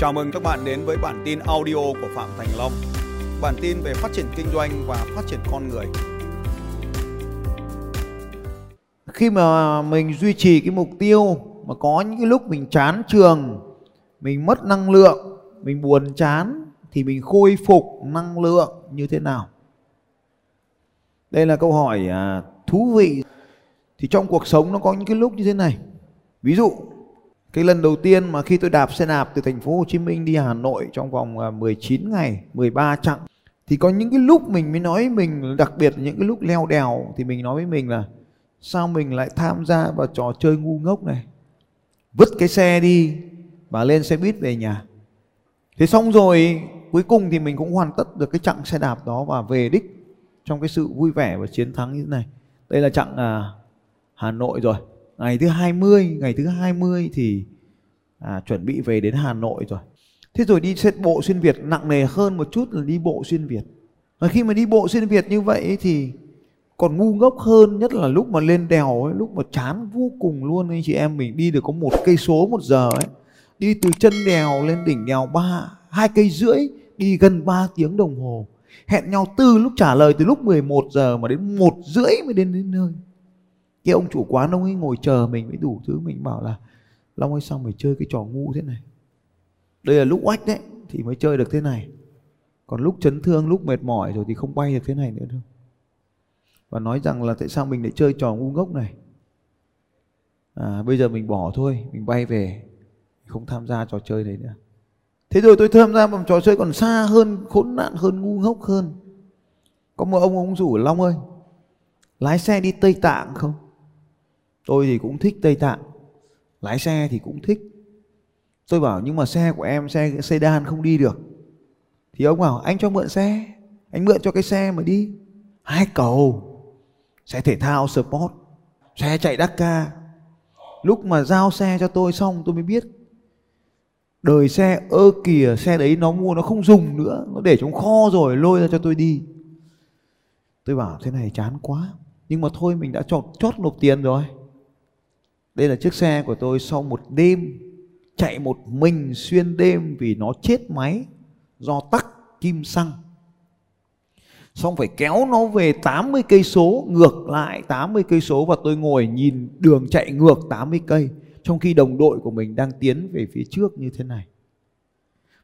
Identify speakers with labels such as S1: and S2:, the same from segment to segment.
S1: Chào mừng các bạn đến với bản tin audio của Phạm Thành Long. Bản tin về phát triển kinh doanh và phát triển con người.
S2: Khi mà mình duy trì cái mục tiêu mà có những cái lúc mình chán trường, mình mất năng lượng, mình buồn chán thì mình khôi phục năng lượng như thế nào? Đây là câu hỏi à, thú vị. Thì trong cuộc sống nó có những cái lúc như thế này. Ví dụ cái lần đầu tiên mà khi tôi đạp xe đạp từ thành phố Hồ Chí Minh đi Hà Nội trong vòng à, 19 ngày, 13 chặng thì có những cái lúc mình mới nói mình đặc biệt là những cái lúc leo đèo thì mình nói với mình là sao mình lại tham gia vào trò chơi ngu ngốc này. Vứt cái xe đi và lên xe buýt về nhà. Thế xong rồi cuối cùng thì mình cũng hoàn tất được cái chặng xe đạp đó và về đích trong cái sự vui vẻ và chiến thắng như thế này. Đây là chặng à, Hà Nội rồi ngày thứ 20 ngày thứ 20 thì à, chuẩn bị về đến Hà Nội rồi. Thế rồi đi xe bộ xuyên Việt nặng nề hơn một chút là đi bộ xuyên Việt. Và khi mà đi bộ xuyên Việt như vậy thì còn ngu ngốc hơn nhất là lúc mà lên đèo ấy, lúc mà chán vô cùng luôn. Anh chị em mình đi được có một cây số một giờ ấy đi từ chân đèo lên đỉnh đèo ba hai cây rưỡi đi gần 3 tiếng đồng hồ. Hẹn nhau từ lúc trả lời từ lúc 11 giờ mà đến một rưỡi mới đến đến nơi cái ông chủ quán ông ấy ngồi chờ mình mới đủ thứ mình bảo là long ơi sao mày chơi cái trò ngu thế này? Đây là lúc oách đấy thì mới chơi được thế này. Còn lúc chấn thương lúc mệt mỏi rồi thì không bay được thế này nữa đâu. Và nói rằng là tại sao mình lại chơi trò ngu ngốc này? À, bây giờ mình bỏ thôi mình bay về không tham gia trò chơi đấy nữa. Thế rồi tôi tham gia một trò chơi còn xa hơn khốn nạn hơn ngu ngốc hơn. Có một ông ông rủ long ơi lái xe đi tây tạng không? Tôi thì cũng thích Tây Tạng. Lái xe thì cũng thích. Tôi bảo nhưng mà xe của em, xe sedan không đi được. Thì ông bảo, anh cho mượn xe. Anh mượn cho cái xe mà đi. Hai cầu. Xe thể thao sport. Xe chạy Dakar lúc mà giao xe cho tôi xong, tôi mới biết. Đời xe ơ kìa, xe đấy nó mua, nó không dùng nữa. Nó để trong kho rồi, lôi ra cho tôi đi. Tôi bảo, thế này chán quá. Nhưng mà thôi, mình đã chốt chót nộp tiền rồi đây là chiếc xe của tôi sau một đêm chạy một mình xuyên đêm vì nó chết máy do tắc kim xăng. Xong phải kéo nó về 80 cây số, ngược lại 80 cây số và tôi ngồi nhìn đường chạy ngược 80 cây, trong khi đồng đội của mình đang tiến về phía trước như thế này.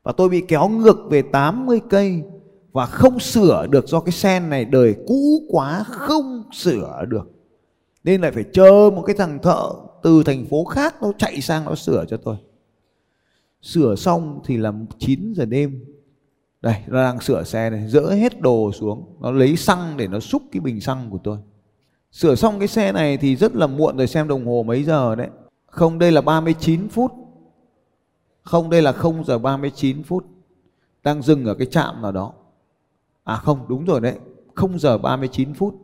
S2: Và tôi bị kéo ngược về 80 cây và không sửa được do cái sen này, đời cũ quá không sửa được. Nên lại phải chờ một cái thằng thợ từ thành phố khác nó chạy sang nó sửa cho tôi. Sửa xong thì là 9 giờ đêm. Đây, nó đang sửa xe này, dỡ hết đồ xuống. Nó lấy xăng để nó xúc cái bình xăng của tôi. Sửa xong cái xe này thì rất là muộn rồi, xem đồng hồ mấy giờ đấy. Không, đây là 39 phút. Không, đây là 0 giờ 39 phút. Đang dừng ở cái trạm nào đó. À không, đúng rồi đấy. 0 giờ 39 phút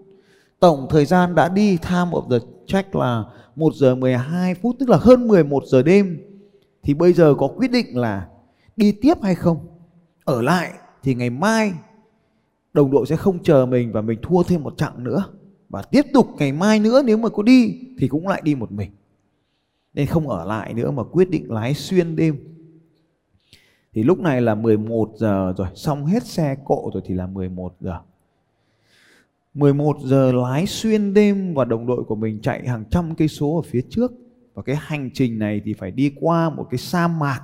S2: tổng thời gian đã đi, time of the check là 1 giờ 12 phút, tức là hơn 11 giờ đêm. Thì bây giờ có quyết định là đi tiếp hay không? Ở lại thì ngày mai đồng đội sẽ không chờ mình và mình thua thêm một chặng nữa. Và tiếp tục ngày mai nữa nếu mà có đi thì cũng lại đi một mình. Nên không ở lại nữa mà quyết định lái xuyên đêm. Thì lúc này là 11 giờ rồi, xong hết xe cộ rồi thì là 11 giờ. 11 giờ lái xuyên đêm và đồng đội của mình chạy hàng trăm cây số ở phía trước. Và cái hành trình này thì phải đi qua một cái sa mạc.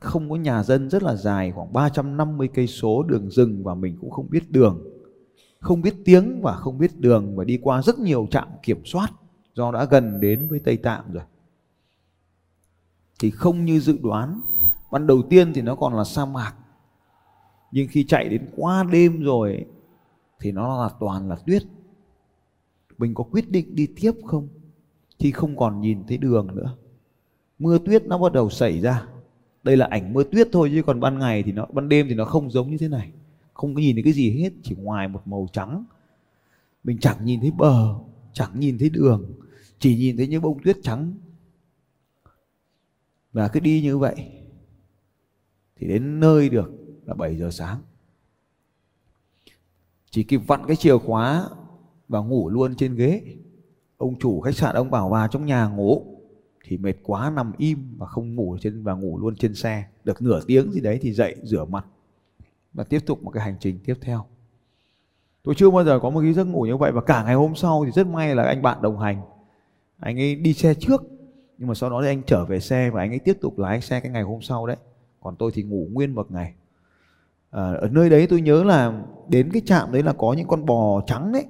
S2: Không có nhà dân rất là dài, khoảng 350 cây số đường rừng và mình cũng không biết đường. Không biết tiếng và không biết đường và đi qua rất nhiều trạm kiểm soát. Do đã gần đến với Tây Tạng rồi. Thì không như dự đoán. Ban đầu tiên thì nó còn là sa mạc. Nhưng khi chạy đến qua đêm rồi thì nó là toàn là tuyết. Mình có quyết định đi tiếp không? Thì không còn nhìn thấy đường nữa. Mưa tuyết nó bắt đầu xảy ra. Đây là ảnh mưa tuyết thôi, chứ còn ban ngày thì nó, ban đêm thì nó không giống như thế này. Không có nhìn thấy cái gì hết, chỉ ngoài một màu trắng. Mình chẳng nhìn thấy bờ, chẳng nhìn thấy đường, chỉ nhìn thấy những bông tuyết trắng. Và cứ đi như vậy. Thì đến nơi được là 7 giờ sáng chỉ kịp vặn cái chìa khóa và ngủ luôn trên ghế. Ông chủ khách sạn, ông bảo vào trong nhà ngủ. Thì mệt quá, nằm im và không ngủ trên và ngủ luôn trên xe. Được nửa tiếng gì đấy thì dậy, rửa mặt. Và tiếp tục một cái hành trình tiếp theo. Tôi chưa bao giờ có một cái giấc ngủ như vậy. Và cả ngày hôm sau thì rất may là anh bạn đồng hành. Anh ấy đi xe trước, nhưng mà sau đó thì anh trở về xe và anh ấy tiếp tục lái xe cái ngày hôm sau đấy. Còn tôi thì ngủ nguyên một ngày à, ở nơi đấy tôi nhớ là đến cái trạm đấy là có những con bò trắng đấy.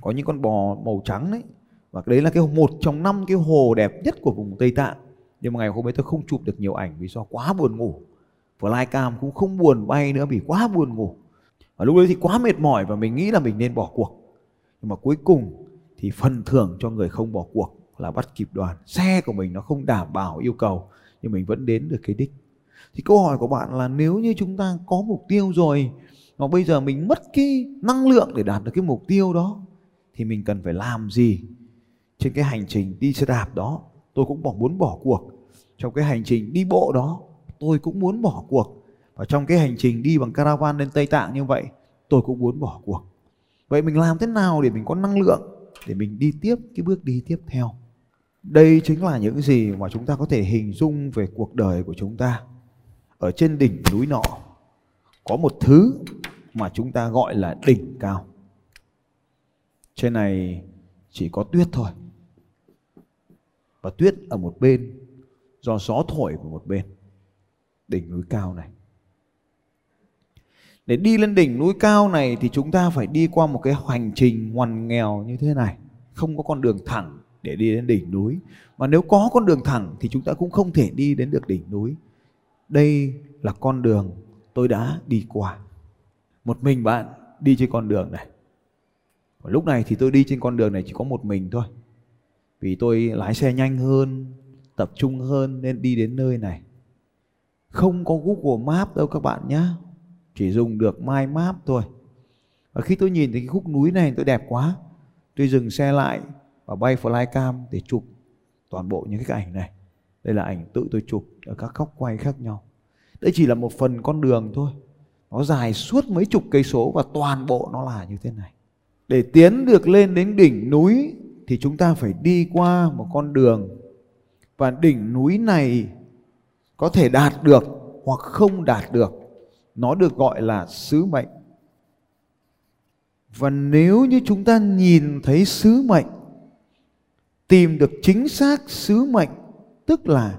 S2: Có những con bò màu trắng đấy. Và đấy là cái một trong năm cái hồ đẹp nhất của vùng Tây Tạng. Nhưng mà ngày hôm ấy tôi không chụp được nhiều ảnh vì do quá buồn ngủ. Flycam cũng không buồn bay nữa vì quá buồn ngủ. Và lúc đấy thì quá mệt mỏi và mình nghĩ là mình nên bỏ cuộc. Nhưng mà cuối cùng thì phần thưởng cho người không bỏ cuộc là bắt kịp đoàn. Xe của mình nó không đảm bảo yêu cầu nhưng mình vẫn đến được cái đích thì câu hỏi của bạn là nếu như chúng ta có mục tiêu rồi, mà bây giờ mình mất cái năng lượng để đạt được cái mục tiêu đó, thì mình cần phải làm gì? Trên cái hành trình đi xe đạp đó, tôi cũng bỏ, muốn bỏ cuộc. Trong cái hành trình đi bộ đó, tôi cũng muốn bỏ cuộc. Và trong cái hành trình đi bằng caravan lên Tây Tạng như vậy, tôi cũng muốn bỏ cuộc. Vậy mình làm thế nào để mình có năng lượng để mình đi tiếp cái bước đi tiếp theo? Đây chính là những gì mà chúng ta có thể hình dung về cuộc đời của chúng ta ở trên đỉnh núi nọ, có một thứ mà chúng ta gọi là đỉnh cao. Trên này chỉ có tuyết thôi. Và tuyết ở một bên, do gió thổi vào một bên, đỉnh núi cao này. Để đi lên đỉnh núi cao này thì chúng ta phải đi qua một cái hành trình ngoằn nghèo như thế này. Không có con đường thẳng để đi đến đỉnh núi. Mà nếu có con đường thẳng thì chúng ta cũng không thể đi đến được đỉnh núi đây là con đường tôi đã đi qua. Một mình bạn đi trên con đường này. Và lúc này thì tôi đi trên con đường này chỉ có một mình thôi. Vì tôi lái xe nhanh hơn, tập trung hơn nên đi đến nơi này. Không có Google map đâu các bạn nhé chỉ dùng được My Map thôi. Và khi tôi nhìn thấy cái khúc núi này tôi đẹp quá. Tôi dừng xe lại và bay flycam để chụp toàn bộ những cái ảnh này đây là ảnh tự tôi chụp ở các góc quay khác nhau. Đây chỉ là một phần con đường thôi. Nó dài suốt mấy chục cây số và toàn bộ nó là như thế này. Để tiến được lên đến đỉnh núi thì chúng ta phải đi qua một con đường. Và đỉnh núi này có thể đạt được hoặc không đạt được. Nó được gọi là sứ mệnh. Và nếu như chúng ta nhìn thấy sứ mệnh, tìm được chính xác sứ mệnh tức là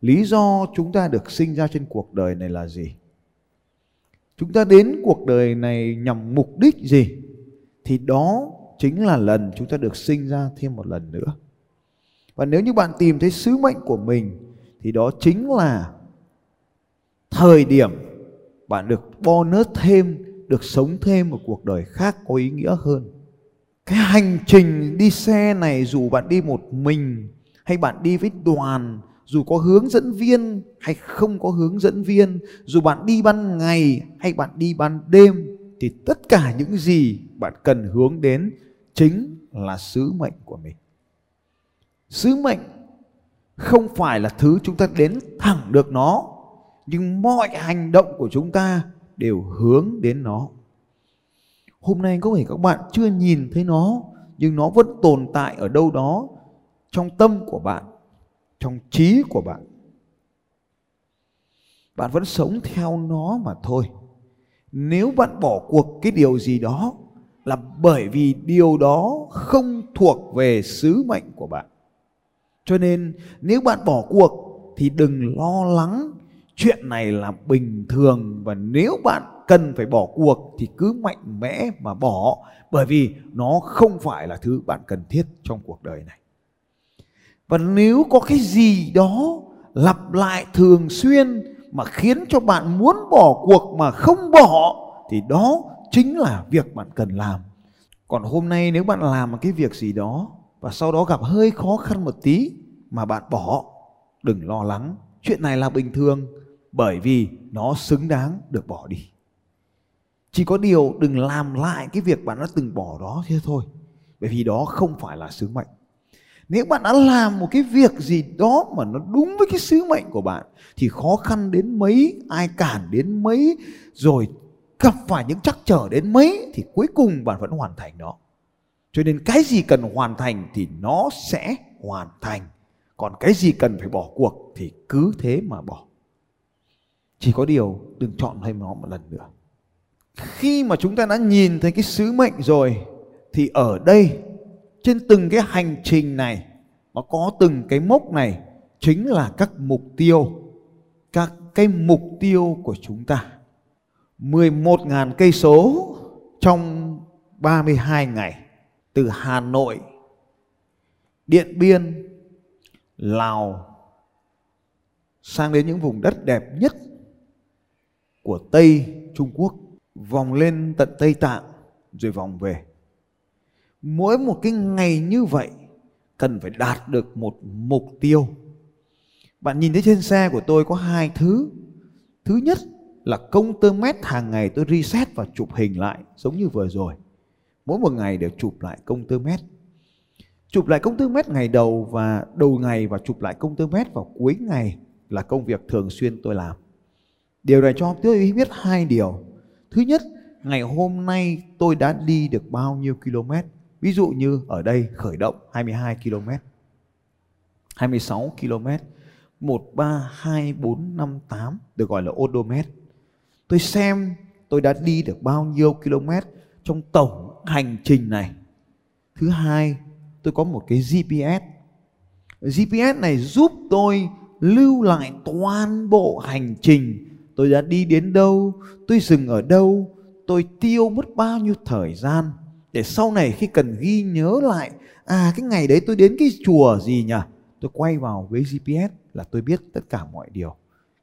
S2: lý do chúng ta được sinh ra trên cuộc đời này là gì? Chúng ta đến cuộc đời này nhằm mục đích gì? Thì đó chính là lần chúng ta được sinh ra thêm một lần nữa. Và nếu như bạn tìm thấy sứ mệnh của mình, thì đó chính là thời điểm bạn được bonus thêm, được sống thêm một cuộc đời khác có ý nghĩa hơn. Cái hành trình đi xe này dù bạn đi một mình hay bạn đi với đoàn, dù có hướng dẫn viên hay không có hướng dẫn viên, dù bạn đi ban ngày hay bạn đi ban đêm, thì tất cả những gì bạn cần hướng đến chính là sứ mệnh của mình. Sứ mệnh không phải là thứ chúng ta đến thẳng được nó, nhưng mọi hành động của chúng ta đều hướng đến nó. Hôm nay có thể các bạn chưa nhìn thấy nó, nhưng nó vẫn tồn tại ở đâu đó trong tâm của bạn, trong trí của bạn. Bạn vẫn sống theo nó mà thôi. Nếu bạn bỏ cuộc cái điều gì đó là bởi vì điều đó không thuộc về sứ mệnh của bạn. Cho nên nếu bạn bỏ cuộc thì đừng lo lắng chuyện này là bình thường và nếu bạn cần phải bỏ cuộc thì cứ mạnh mẽ mà bỏ bởi vì nó không phải là thứ bạn cần thiết trong cuộc đời này và nếu có cái gì đó lặp lại thường xuyên mà khiến cho bạn muốn bỏ cuộc mà không bỏ, thì đó chính là việc bạn cần làm. Còn hôm nay nếu bạn làm một cái việc gì đó và sau đó gặp hơi khó khăn một tí mà bạn bỏ, đừng lo lắng. Chuyện này là bình thường, bởi vì nó xứng đáng được bỏ đi. Chỉ có điều đừng làm lại cái việc bạn đã từng bỏ đó thế thôi, bởi vì đó không phải là sứ mệnh nếu bạn đã làm một cái việc gì đó mà nó đúng với cái sứ mệnh của bạn, thì khó khăn đến mấy, ai cản đến mấy, rồi gặp phải những trắc trở đến mấy, thì cuối cùng bạn vẫn hoàn thành nó. Cho nên cái gì cần hoàn thành thì nó sẽ hoàn thành. Còn cái gì cần phải bỏ cuộc thì cứ thế mà bỏ. Chỉ có điều đừng chọn thêm nó một lần nữa. Khi mà chúng ta đã nhìn thấy cái sứ mệnh rồi, thì ở đây trên từng cái hành trình này nó có từng cái mốc này chính là các mục tiêu các cái mục tiêu của chúng ta 11.000 cây số trong 32 ngày từ Hà Nội, Điện Biên, Lào sang đến những vùng đất đẹp nhất của Tây Trung Quốc, vòng lên tận Tây Tạng rồi vòng về. Mỗi một cái ngày như vậy cần phải đạt được một mục tiêu. Bạn nhìn thấy trên xe của tôi có hai thứ. Thứ nhất là công tơ mét hàng ngày tôi reset và chụp hình lại giống như vừa rồi. Mỗi một ngày đều chụp lại công tơ mét. Chụp lại công tơ mét ngày đầu và đầu ngày và chụp lại công tơ mét vào cuối ngày là công việc thường xuyên tôi làm. Điều này cho tôi biết hai điều. Thứ nhất, ngày hôm nay tôi đã đi được bao nhiêu km. Ví dụ như ở đây khởi động 22 km, 26 km, 132458 được gọi là odometer. Tôi xem tôi đã đi được bao nhiêu km trong tổng hành trình này. Thứ hai, tôi có một cái GPS. GPS này giúp tôi lưu lại toàn bộ hành trình tôi đã đi đến đâu, tôi dừng ở đâu, tôi tiêu mất bao nhiêu thời gian để sau này khi cần ghi nhớ lại à cái ngày đấy tôi đến cái chùa gì nhỉ? Tôi quay vào với GPS là tôi biết tất cả mọi điều.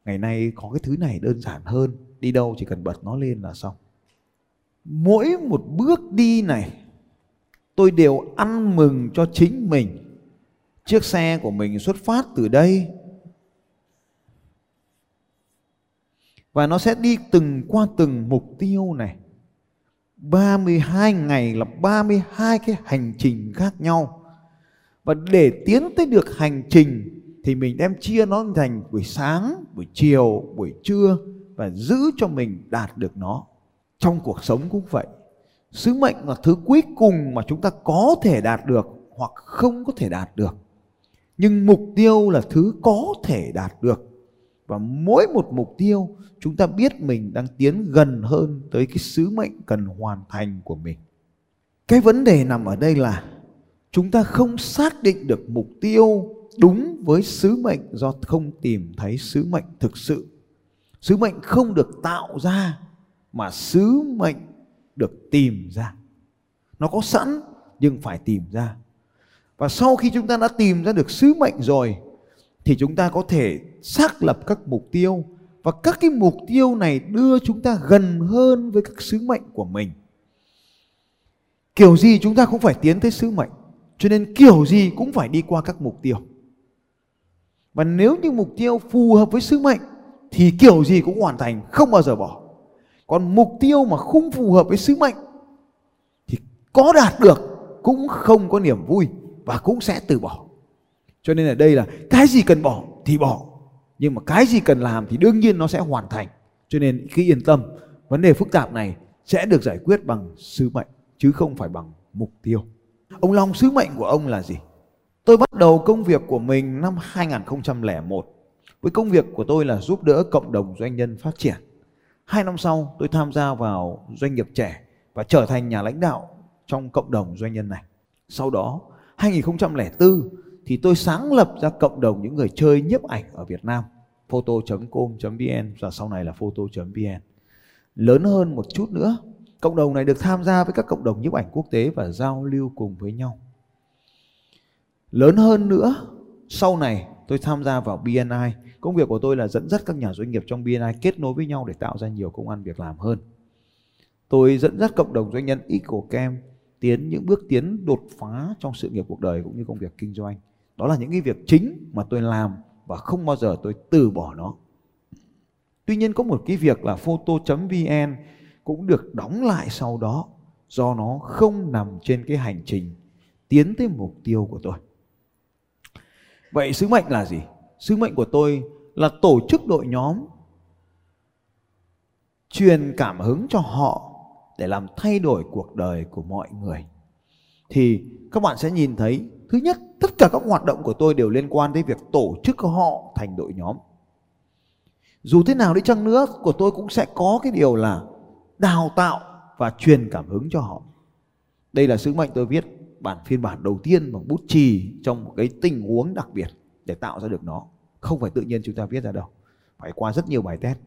S2: Ngày nay có cái thứ này đơn giản hơn, đi đâu chỉ cần bật nó lên là xong. Mỗi một bước đi này, tôi đều ăn mừng cho chính mình. Chiếc xe của mình xuất phát từ đây. Và nó sẽ đi từng qua từng mục tiêu này. 32 ngày là 32 cái hành trình khác nhau và để tiến tới được hành trình thì mình đem chia nó thành buổi sáng, buổi chiều, buổi trưa và giữ cho mình đạt được nó. Trong cuộc sống cũng vậy. Sứ mệnh là thứ cuối cùng mà chúng ta có thể đạt được hoặc không có thể đạt được. Nhưng mục tiêu là thứ có thể đạt được. Và mỗi một mục tiêu, chúng ta biết mình đang tiến gần hơn tới cái sứ mệnh cần hoàn thành của mình. Cái vấn đề nằm ở đây là chúng ta không xác định được mục tiêu đúng với sứ mệnh do không tìm thấy sứ mệnh thực sự. Sứ mệnh không được tạo ra mà sứ mệnh được tìm ra. Nó có sẵn nhưng phải tìm ra. Và sau khi chúng ta đã tìm ra được sứ mệnh rồi thì chúng ta có thể xác lập các mục tiêu và các cái mục tiêu này đưa chúng ta gần hơn với các sứ mệnh của mình. Kiểu gì chúng ta cũng phải tiến tới sứ mệnh. Cho nên kiểu gì cũng phải đi qua các mục tiêu. Và nếu như mục tiêu phù hợp với sứ mệnh thì kiểu gì cũng hoàn thành, không bao giờ bỏ. Còn mục tiêu mà không phù hợp với sứ mệnh thì có đạt được cũng không có niềm vui và cũng sẽ từ bỏ. Cho nên ở đây là cái gì cần bỏ thì bỏ. Nhưng mà cái gì cần làm thì đương nhiên nó sẽ hoàn thành. Cho nên khi yên tâm, vấn đề phức tạp này sẽ được giải quyết bằng sứ mệnh chứ không phải bằng mục tiêu. Ông Long sứ mệnh của ông là gì? Tôi bắt đầu công việc của mình năm 2001. Với công việc của tôi là giúp đỡ cộng đồng doanh nhân phát triển. Hai năm sau tôi tham gia vào doanh nghiệp trẻ và trở thành nhà lãnh đạo trong cộng đồng doanh nhân này. Sau đó 2004 thì tôi sáng lập ra cộng đồng những người chơi nhiếp ảnh ở Việt Nam photo.com.vn và sau này là photo.vn lớn hơn một chút nữa, cộng đồng này được tham gia với các cộng đồng nhiếp ảnh quốc tế và giao lưu cùng với nhau. Lớn hơn nữa, sau này tôi tham gia vào BNI công việc của tôi là dẫn dắt các nhà doanh nghiệp trong BNI kết nối với nhau để tạo ra nhiều công ăn việc làm hơn. Tôi dẫn dắt cộng đồng doanh nhân EcoCam tiến những bước tiến đột phá trong sự nghiệp cuộc đời cũng như công việc kinh doanh đó là những cái việc chính mà tôi làm và không bao giờ tôi từ bỏ nó. Tuy nhiên có một cái việc là photo.vn cũng được đóng lại sau đó do nó không nằm trên cái hành trình tiến tới mục tiêu của tôi. Vậy sứ mệnh là gì? Sứ mệnh của tôi là tổ chức đội nhóm truyền cảm hứng cho họ để làm thay đổi cuộc đời của mọi người thì các bạn sẽ nhìn thấy, thứ nhất, tất cả các hoạt động của tôi đều liên quan đến việc tổ chức họ thành đội nhóm. Dù thế nào đi chăng nữa, của tôi cũng sẽ có cái điều là đào tạo và truyền cảm hứng cho họ. Đây là sứ mệnh tôi viết bản phiên bản đầu tiên bằng bút chì trong một cái tình huống đặc biệt để tạo ra được nó. Không phải tự nhiên chúng ta viết ra đâu, phải qua rất nhiều bài test.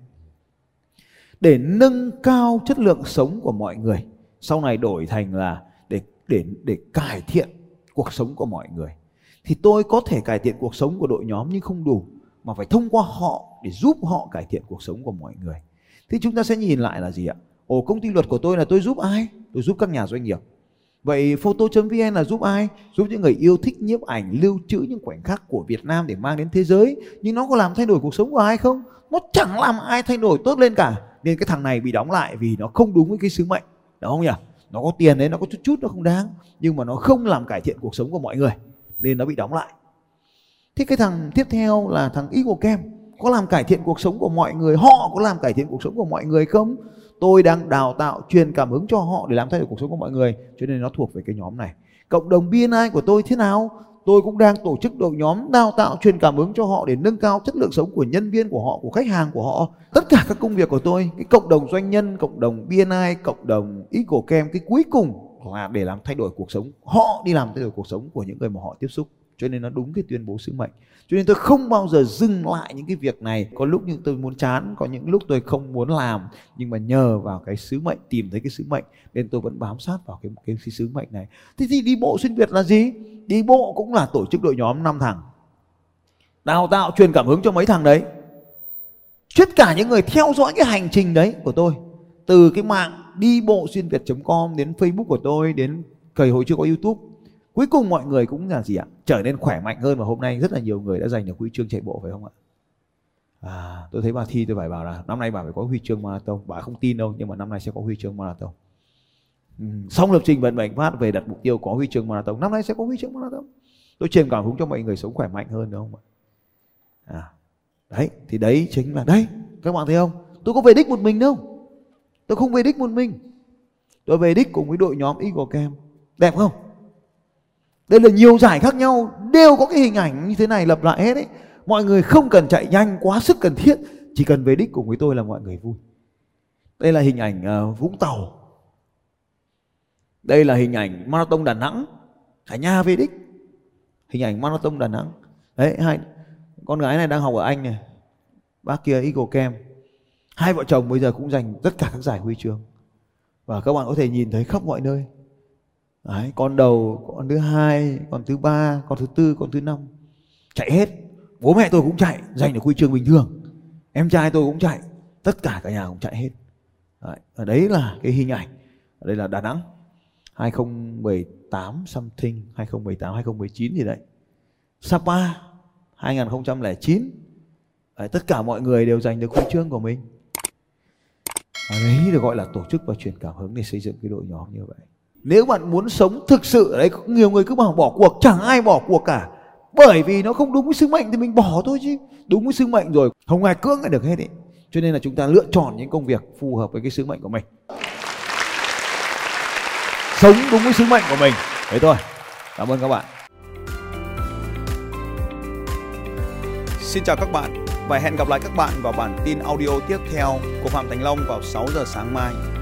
S2: Để nâng cao chất lượng sống của mọi người, sau này đổi thành là để để cải thiện cuộc sống của mọi người thì tôi có thể cải thiện cuộc sống của đội nhóm nhưng không đủ, mà phải thông qua họ để giúp họ cải thiện cuộc sống của mọi người thì chúng ta sẽ nhìn lại là gì ạ ồ, công ty luật của tôi là tôi giúp ai tôi giúp các nhà doanh nghiệp Vậy photo.vn là giúp ai? Giúp những người yêu thích nhiếp ảnh, lưu trữ những khoảnh khắc của Việt Nam để mang đến thế giới. Nhưng nó có làm thay đổi cuộc sống của ai không? Nó chẳng làm ai thay đổi tốt lên cả. Nên cái thằng này bị đóng lại vì nó không đúng với cái sứ mệnh. Đúng không nhỉ? Nó có tiền đấy, nó có chút chút nó không đáng. Nhưng mà nó không làm cải thiện cuộc sống của mọi người. Nên nó bị đóng lại. Thế cái thằng tiếp theo là thằng Eagle kem Có làm cải thiện cuộc sống của mọi người. Họ có làm cải thiện cuộc sống của mọi người không? tôi đang đào tạo truyền cảm hứng cho họ để làm thay đổi cuộc sống của mọi người cho nên nó thuộc về cái nhóm này cộng đồng BNI của tôi thế nào tôi cũng đang tổ chức đội nhóm đào tạo truyền cảm hứng cho họ để nâng cao chất lượng sống của nhân viên của họ, của khách hàng của họ. Tất cả các công việc của tôi, cái cộng đồng doanh nhân, cộng đồng BNI cộng đồng Eagle Cam cái cuối cùng là để làm thay đổi cuộc sống. Họ đi làm thay đổi cuộc sống của những người mà họ tiếp xúc cho nên nó đúng cái tuyên bố sứ mệnh. Cho nên tôi không bao giờ dừng lại những cái việc này. Có lúc những tôi muốn chán có những lúc tôi không muốn làm nhưng mà nhờ vào cái sứ mệnh tìm thấy cái sứ mệnh nên tôi vẫn bám sát vào cái cái, cái sứ mệnh này. Thế thì đi bộ xuyên việt là gì? Đi bộ cũng là tổ chức đội nhóm năm thằng. Đào tạo truyền cảm hứng cho mấy thằng đấy. Tất cả những người theo dõi cái hành trình đấy của tôi. Từ cái mạng đi bộ xuyên việt com đến facebook của tôi đến cầy hồi chưa có youtube cuối cùng mọi người cũng là gì ạ? Trở nên khỏe mạnh hơn và hôm nay rất là nhiều người đã giành được huy chương chạy bộ phải không ạ? À, tôi thấy bà thi tôi phải bảo là năm nay bà phải có huy chương marathon. Bà không tin đâu nhưng mà năm nay sẽ có huy chương marathon. Ừ. xong lập trình vận mệnh phát về đặt mục tiêu có huy chương marathon. Năm nay sẽ có huy chương marathon. Tôi truyền cảm hứng cho mọi người sống khỏe mạnh hơn đúng không ạ? À, đấy thì đấy chính là đấy. Các bạn thấy không? Tôi có về đích một mình đâu tôi không về đích một mình. Tôi về đích cùng với đội nhóm Eagle Camp. Đẹp không? Đây là nhiều giải khác nhau đều có cái hình ảnh như thế này lặp lại hết ấy. Mọi người không cần chạy nhanh quá sức cần thiết chỉ cần về đích cùng với tôi là mọi người vui. Đây là hình ảnh uh, vũng tàu. Đây là hình ảnh marathon đà nẵng cả nhà về đích. Hình ảnh marathon đà nẵng. Đấy hai con gái này đang học ở anh này bác kia eagle kem hai vợ chồng bây giờ cũng giành tất cả các giải huy chương. Và các bạn có thể nhìn thấy khắp mọi nơi. Đấy, con đầu, con thứ hai, con thứ ba, con thứ tư, con thứ năm chạy hết. Bố mẹ tôi cũng chạy, giành được huy chương bình thường. Em trai tôi cũng chạy, tất cả cả nhà cũng chạy hết. Đấy, ở đấy là cái hình ảnh. Ở đây là Đà Nẵng 2018 something, 2018, 2019 gì đấy. Sapa 2009. Đấy, tất cả mọi người đều giành được huy chương của mình. Ở đấy được gọi là tổ chức và truyền cảm hứng để xây dựng cái đội nhóm như vậy nếu bạn muốn sống thực sự đấy, nhiều người cứ bảo bỏ cuộc, chẳng ai bỏ cuộc cả. Bởi vì nó không đúng với sứ mệnh thì mình bỏ thôi chứ. Đúng với sứ mệnh rồi, không ai cưỡng lại được hết ấy cho nên là chúng ta lựa chọn những công việc phù hợp với cái sứ mệnh của mình. Sống đúng với sứ mệnh của mình. Thế thôi. Cảm ơn các bạn.
S1: Xin chào các bạn và hẹn gặp lại các bạn vào bản tin audio tiếp theo của Phạm Thành Long vào 6 giờ sáng mai.